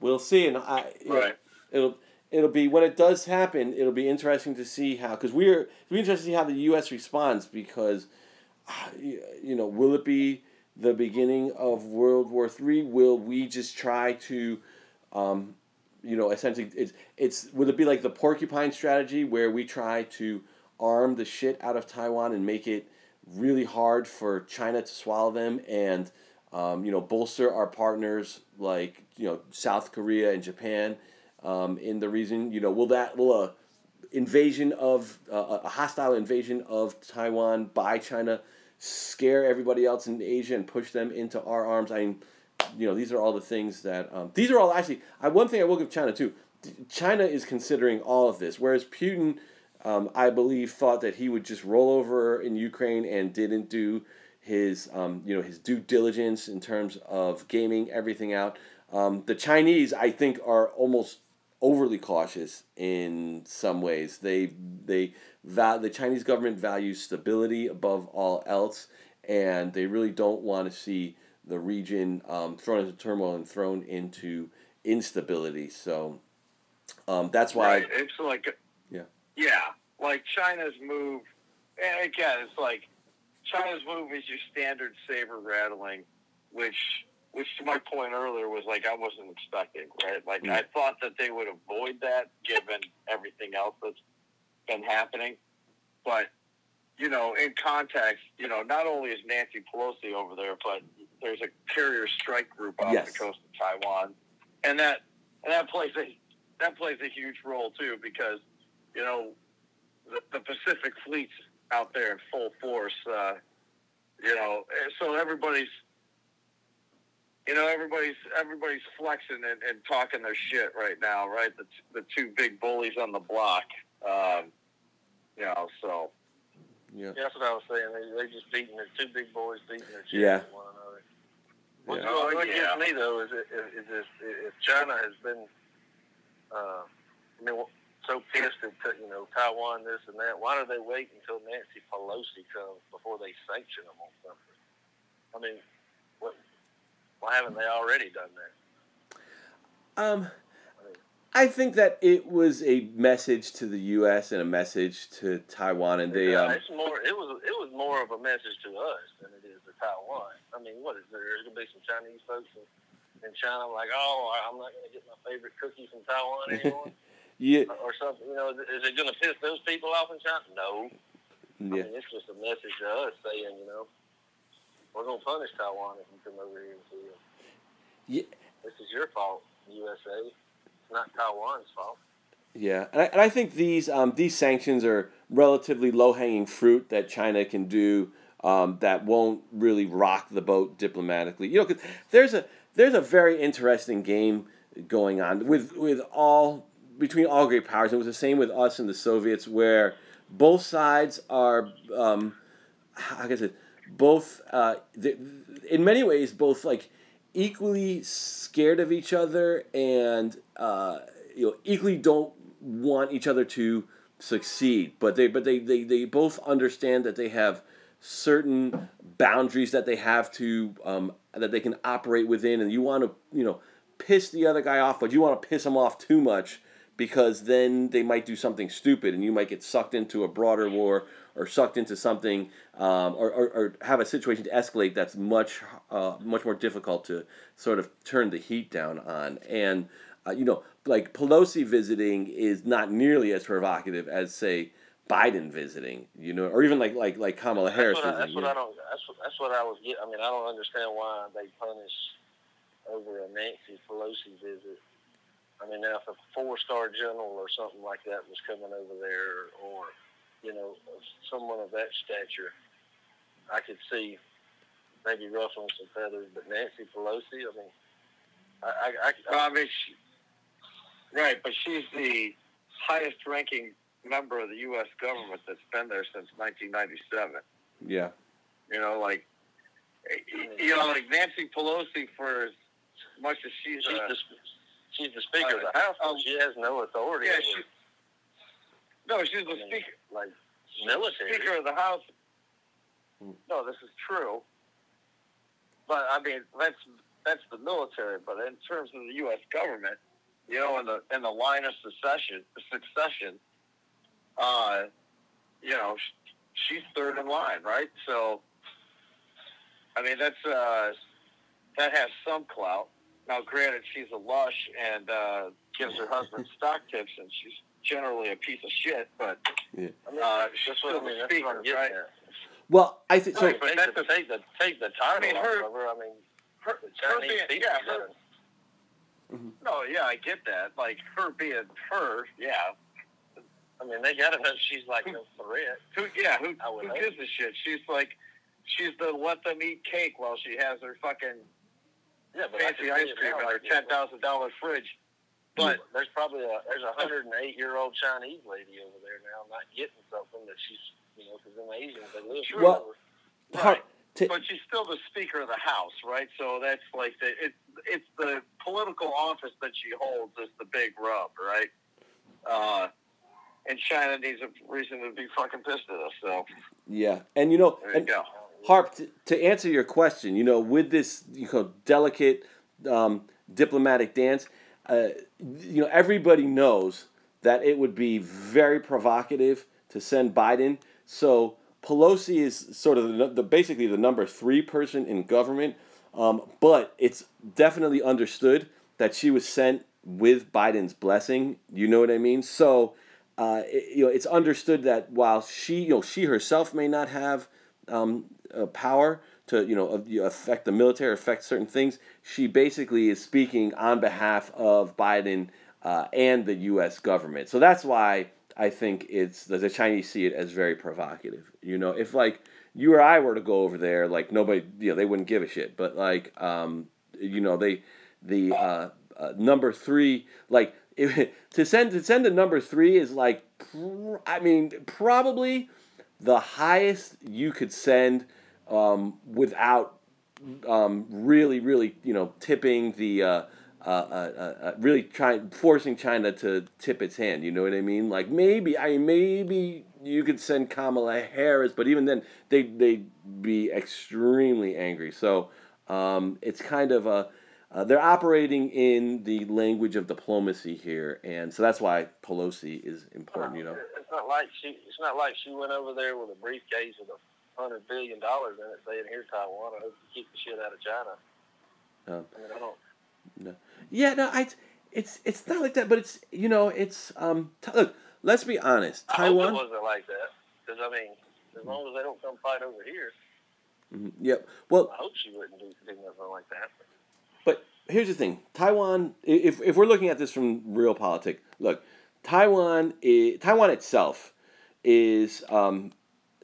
Speaker 1: we'll see. And I
Speaker 2: Right.
Speaker 1: know, it'll it'll be when it does happen. It'll be interesting to see how because we're it'll be interesting to see how the U.S. responds because ah, you you know will it be the beginning of World War Three? Will we just try to um, you know, essentially, it's it's would it be like the porcupine strategy where we try to arm the shit out of Taiwan and make it really hard for China to swallow them and um, you know bolster our partners like you know South Korea and Japan um, in the region. You know, will that will a invasion of uh, a hostile invasion of Taiwan by China scare everybody else in Asia and push them into our arms? I mean, you know, these are all the things that um, these are all actually. I, one thing I will give China too. China is considering all of this, whereas Putin, um, I believe, thought that he would just roll over in Ukraine and didn't do his, um, you know, his due diligence in terms of gaming everything out. Um, the Chinese, I think, are almost overly cautious in some ways. They they val- the Chinese government values stability above all else, and they really don't want to see the region um, thrown into turmoil and thrown into instability. So um, that's why.
Speaker 2: Right. It's like,
Speaker 1: Yeah.
Speaker 2: Yeah, like China's move. And again, it's like China's move is your standard saber rattling, which, which to my point earlier was like I wasn't expecting. Right, like
Speaker 1: Mm.
Speaker 2: I thought that they would avoid that given everything else that's been happening, but. You know, in context, you know, not only is Nancy Pelosi over there, but there's a carrier strike group off
Speaker 1: Yes.
Speaker 2: the coast of Taiwan, and that and that plays a that plays a huge role too because you know the, the Pacific Fleet's out there in full force. Uh, you know, so everybody's you know everybody's everybody's flexing and, and talking their shit right now, right? The t- the two big bullies on the block. Um, you know, so
Speaker 1: Yeah.
Speaker 3: Yeah, that's what I was saying. They they just beating their two big boys beating their chest
Speaker 1: Yeah.
Speaker 3: one another. What,
Speaker 1: Yeah.
Speaker 3: what, what gets
Speaker 2: yeah.
Speaker 3: me though is it, is, is this, if China has been, uh, I mean, so pissed at you know Taiwan this and that. Why do they wait until Nancy Pelosi comes before they sanction them on something? I mean, what? Why haven't they already done that?
Speaker 1: Um, I think that it was a message to the U.S. and a message to Taiwan, and they. Um,
Speaker 3: it's more. It was. It was more of a message to us than it is to Taiwan. I mean, what is there? There's gonna be some Chinese folks in, in China like, oh, I'm not gonna get my favorite cookie from Taiwan anymore,
Speaker 1: yeah,
Speaker 3: or, something. You know, is, it gonna piss those people off in China? No. I mean, it's just a message to us saying, you know, we're gonna punish Taiwan if you come over here and see us.
Speaker 1: Yeah.
Speaker 3: This is your fault, USA. It's not Taiwan's fault.
Speaker 1: yeah, and I, and I think these um, these sanctions are relatively low hanging fruit that China can do. Um, that won't really rock the boat diplomatically. You know, cause there's a there's a very interesting game going on with with all between all great powers. It was the same with us and the Soviets, where both sides are, um, how can I say, both uh, in many ways both like equally scared of each other and uh, you know equally don't want each other to succeed. But they but they, they, they both understand that they have certain boundaries that they have to um, that they can operate within, and you want to you know piss the other guy off, but you want to piss him off too much because then they might do something stupid, and you might get sucked into a broader war or sucked into something um, or, or, or have a situation to escalate that's much uh, much more difficult to sort of turn the heat down on and uh, you know like Pelosi visiting is not nearly as provocative as say Biden visiting you know or even like like like Kamala Harris
Speaker 3: That's what, I, that's what I don't. That's what, that's what I was getting. I mean, I don't understand why they punish over a Nancy Pelosi visit. I mean, now if a four-star general or something like that was coming over there, or you know, someone of that stature, I could see maybe ruffling some feathers. But Nancy Pelosi, I mean, I, I, I,
Speaker 2: Well, I mean, she, right, but she's the highest-ranking member of the U.S. government that's been there since 1997.
Speaker 1: yeah
Speaker 2: You know, like, you know, like Nancy Pelosi, for as much as she's,
Speaker 3: she's
Speaker 2: a,
Speaker 3: the she's the Speaker of the House. but she has no authority.
Speaker 2: yeah, she, no, she's the
Speaker 3: I mean,
Speaker 2: speaker,
Speaker 3: like military.
Speaker 2: Speaker of the House, no, this is true. But I mean, that's that's the military. But in terms of the U.S. government, you know, in the in the line of succession, succession, uh, you know, she's third in line, right? So, I mean, that's uh, that has some clout. Now, granted, she's a lush and uh, gives her husband stock tips, and she's generally a piece of shit. But
Speaker 1: Yeah.
Speaker 2: uh, she's still
Speaker 3: I mean,
Speaker 2: the
Speaker 3: that's what I'm
Speaker 2: speaker,
Speaker 3: getting
Speaker 2: right?
Speaker 3: at.
Speaker 1: Well, I think so.
Speaker 2: Right, but
Speaker 3: Take
Speaker 2: that's
Speaker 3: the, take the take the title
Speaker 2: mean, her-
Speaker 3: off of her. I mean,
Speaker 2: Her, her
Speaker 3: Chinese
Speaker 2: being,
Speaker 3: people
Speaker 2: yeah,
Speaker 3: did
Speaker 2: her,
Speaker 3: it.
Speaker 2: no, yeah, I get that. Like her being her, yeah.
Speaker 3: I mean, they got to know she's like no threat.
Speaker 2: Who, yeah, who,
Speaker 3: I would
Speaker 2: who
Speaker 3: hope.
Speaker 2: gives a shit? She's like, she's the let them eat cake while she has her fucking
Speaker 3: Yeah, but
Speaker 2: fancy ice cream in her
Speaker 3: like,
Speaker 2: ten thousand dollar fridge. But
Speaker 3: there's probably a there's a hundred and eight year old Chinese lady over there now not getting something that she's you know because them Asians they live
Speaker 2: Sure.
Speaker 1: Well,
Speaker 3: forever.
Speaker 2: Right.
Speaker 1: to-
Speaker 2: but she's still the Speaker of the House, right? So that's like the it, it's the political office that she holds is the big rub, right? Uh, and China needs a reason to be fucking pissed at us. So
Speaker 1: yeah, and you know,
Speaker 2: there you
Speaker 1: and
Speaker 2: go.
Speaker 1: Harp, to, to answer your question, you know, with this you know delicate um, diplomatic dance, uh, you know, everybody knows that it would be very provocative to send Biden. So Pelosi is sort of the, the basically the number three person in government, um, but it's definitely understood that she was sent with Biden's blessing. You know what I mean? So. Uh, it- you know, it's understood that while she, you know, she herself may not have um, uh, power to you know affect the military, affect certain things. She basically is speaking on behalf of Biden uh, and the U.S. government. So that's why I think it's the, Chinese see it as very provocative. You know, if like you or I were to go over there, like nobody, you know, they wouldn't give a shit. But like, um, you know, they the uh, uh, number three, like if, to send to send a number three is like, I mean, probably the highest you could send um, without um, really, really, you know, tipping the, uh, uh, uh, uh, really trying forcing China to tip its hand. You know what I mean? Like maybe, I maybe you could send Kamala Harris, but even then, they they'd be extremely angry. So um, it's kind of a. Uh, they're operating in the language of diplomacy here, and so that's why Pelosi is important. You know.
Speaker 3: it's not like she it's not like she went over there with a briefcase a hundred billion dollars in it saying here Taiwan I hope you keep the shit out of China.
Speaker 1: Um,
Speaker 3: I mean I don't
Speaker 1: Yeah, no, I, it's it's not like that, but it's you know, it's um. T- look, let's be honest.
Speaker 3: I hope it
Speaker 1: Taiwan.
Speaker 3: wasn't like that because I mean as long as they don't come fight over here,
Speaker 1: Mhm, Yep. Well,
Speaker 3: I hope she wouldn't do, do nothing like that.
Speaker 1: but here's the thing: Taiwan. If if we're looking at this from real politics, look, Taiwan. i Taiwan itself is um,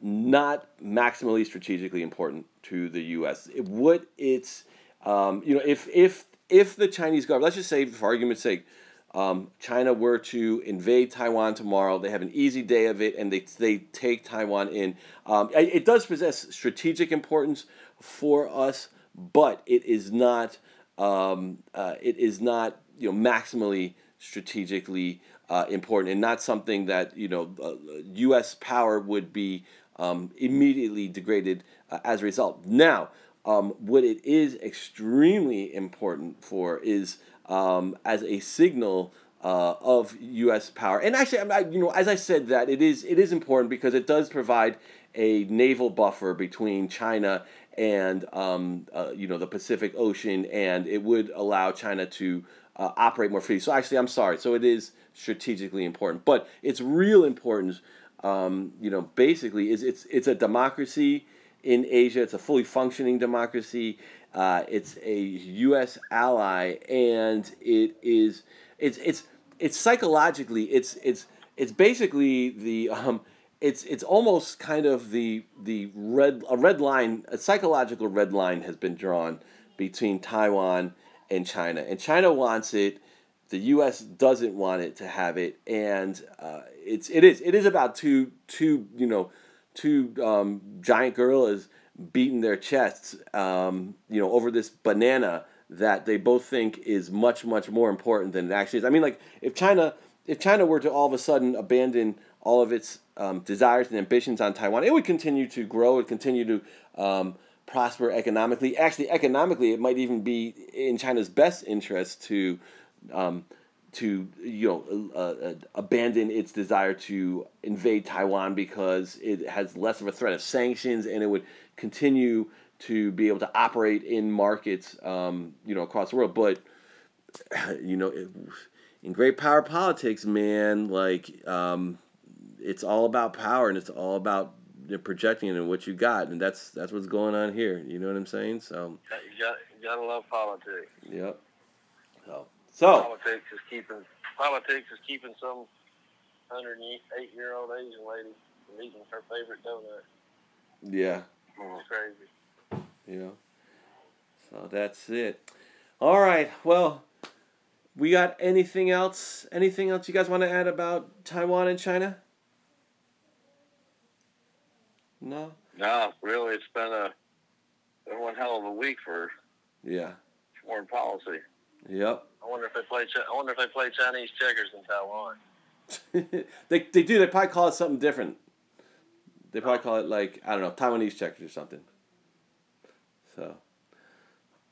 Speaker 1: not maximally strategically important to the U.S. It, what it's um, you know, if if if the Chinese government, let's just say for argument's sake, um, China were to invade Taiwan tomorrow, they have an easy day of it, and they they take Taiwan in. Um, it, it does possess strategic importance for us, but it is not. Um, uh, it is not you know maximally strategically uh, important, and not something that you know uh, U.S. power would be um, immediately degraded uh, as a result. Now, um, what it is extremely important for is um, as a signal uh, of U.S. power. And actually, I'm you know, as I said that it is it is important because it does provide a naval buffer between China and um, uh, you know the Pacific Ocean, and it would allow China to uh, operate more freely. So actually, I'm sorry. So it is strategically important, but its real importance, um, you know, basically is it's it's a democracy in Asia. It's a fully functioning democracy. Uh, it's a U.S. ally, and it is it's it's it's psychologically it's it's it's basically the um, it's it's almost kind of the the red a red line a psychological red line has been drawn between Taiwan and China, and China wants it. The U.S. doesn't want it to have it, and uh, it's it is it is about two two you know two um, giant gorillas beating their chests, um, you know, over this banana that they both think is much much more important than it actually is. I mean, like if China if China were to all of a sudden abandon all of its um, desires and ambitions on Taiwan, it would continue to grow. It would continue to um, prosper economically. Actually, economically, it might even be in China's best interest to um, to you know uh, uh, abandon its desire to invade Taiwan because it has less of a threat of sanctions and it would continue to be able to operate in markets um, you know across the world. But you know, in great power politics, man, like um, it's all about power and it's all about projecting it and what you got, and that's that's what's going on here. You know what I'm saying? So
Speaker 3: you got you gotta love politics.
Speaker 1: Yep. So so
Speaker 3: politics is keeping politics is keeping some hundred eight year old Asian lady from eating her favorite donut.
Speaker 1: Yeah.
Speaker 3: It's crazy.
Speaker 1: Yeah. So that's it. All right. Well, we got anything else? Anything else you guys want to add about Taiwan and China? No.
Speaker 2: No, really, it's been a been one hell of a week for
Speaker 1: yeah
Speaker 2: foreign policy.
Speaker 1: Yep.
Speaker 3: I wonder if they play. I wonder if they play Chinese checkers in Taiwan.
Speaker 1: they they do. They probably call it something different. They probably call it like I don't know Taiwanese checkers or something. So,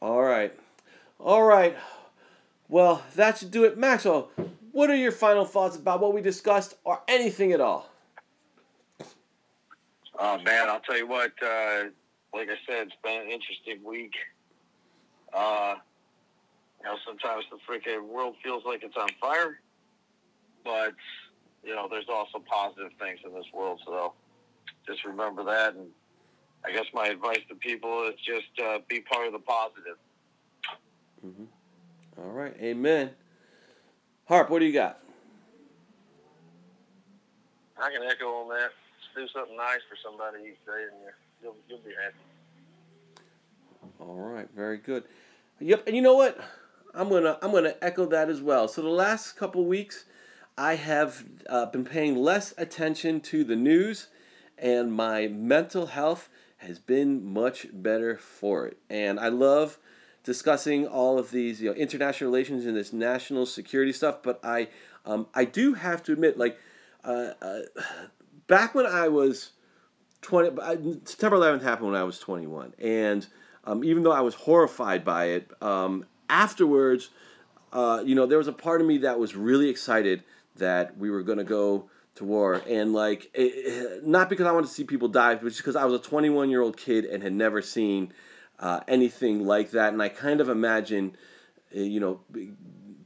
Speaker 1: all right, all right. Well, that should do it, Maxwell. What are your final thoughts about what we discussed, or anything at all?
Speaker 2: Oh man, I'll tell you what. Uh, like I said, it's been an interesting week. Uh, you know, sometimes the freaking world feels like it's on fire, but you know, there's also positive things in this world. So just remember that. And I guess my advice to people is just uh, be part of the positive.
Speaker 1: Mm-hmm. All right, Amen. Harp, what do you got?
Speaker 3: I can echo on that. Just do something nice for somebody each day, and you'll you'll be happy.
Speaker 1: All right, very good. Yep, and you know what? I'm gonna I'm gonna echo that as well. So the last couple weeks, I have uh, been paying less attention to the news, and my mental health has been much better for it. And I love discussing all of these you know international relations and this national security stuff. But I um, I do have to admit, like uh, uh, back when I was twenty, September 11th happened when I was 21, and um, even though I was horrified by it, um, afterwards, uh, you know, there was a part of me that was really excited that we were going to go to war. And, like, it, not because I wanted to see people die, but just because I was a 21 year old kid and had never seen uh, anything like that. And I kind of imagine, uh, you know,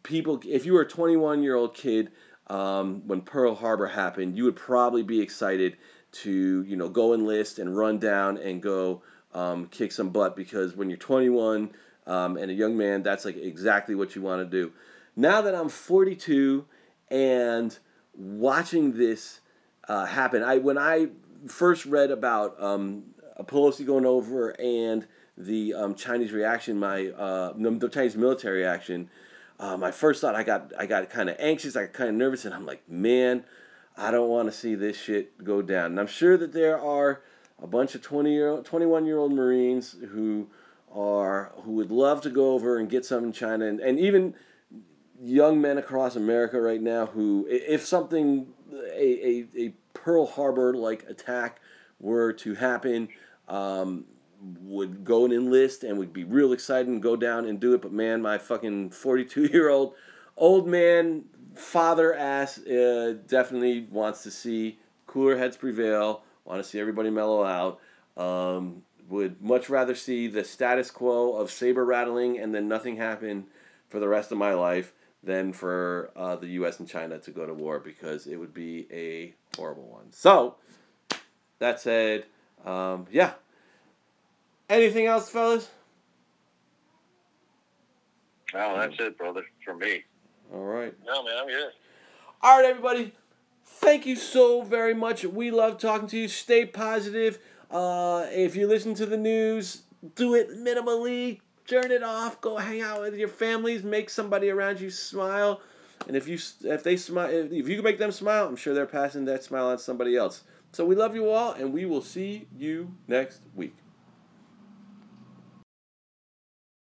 Speaker 1: people, if you were a 21 year old kid um, when Pearl Harbor happened, you would probably be excited to, you know, go enlist and run down and go um, kick some butt because when you're 21, um, and a young man, that's like exactly what you want to do. Now that I'm 42 and watching this uh, happen, I when I first read about um, Pelosi going over and the um, Chinese reaction, my uh, the Chinese military action, uh, my first thought I got I got kind of anxious, I got kind of nervous, and I'm like, man, I don't want to see this shit go down. And I'm sure that there are a bunch of 20 year 21 year old Marines who are who would love to go over and get some in China, and, and even young men across America right now who, if something, a, a, a Pearl Harbor like attack were to happen, um, would go and enlist and would be real excited and go down and do it. But man, my fucking 42 year old old man father ass uh, definitely wants to see cooler heads prevail, want to see everybody mellow out. Um, would much rather see the status quo of saber rattling and then nothing happen for the rest of my life than for uh, the U.S. and China to go to war because it would be a horrible one. So, that said, um, yeah. Anything else, fellas?
Speaker 2: No, that's it, brother, for me.
Speaker 1: All right.
Speaker 3: No, man, I'm good.
Speaker 1: All right, everybody. Thank you so very much. We love talking to you. Stay positive. Uh, if you listen to the news, do it minimally. Turn it off. Go hang out with your families. Make somebody around you smile. And if you if they smile, if you can make them smile, I'm sure they're passing that smile on somebody else. So we love you all, and we will see you next week.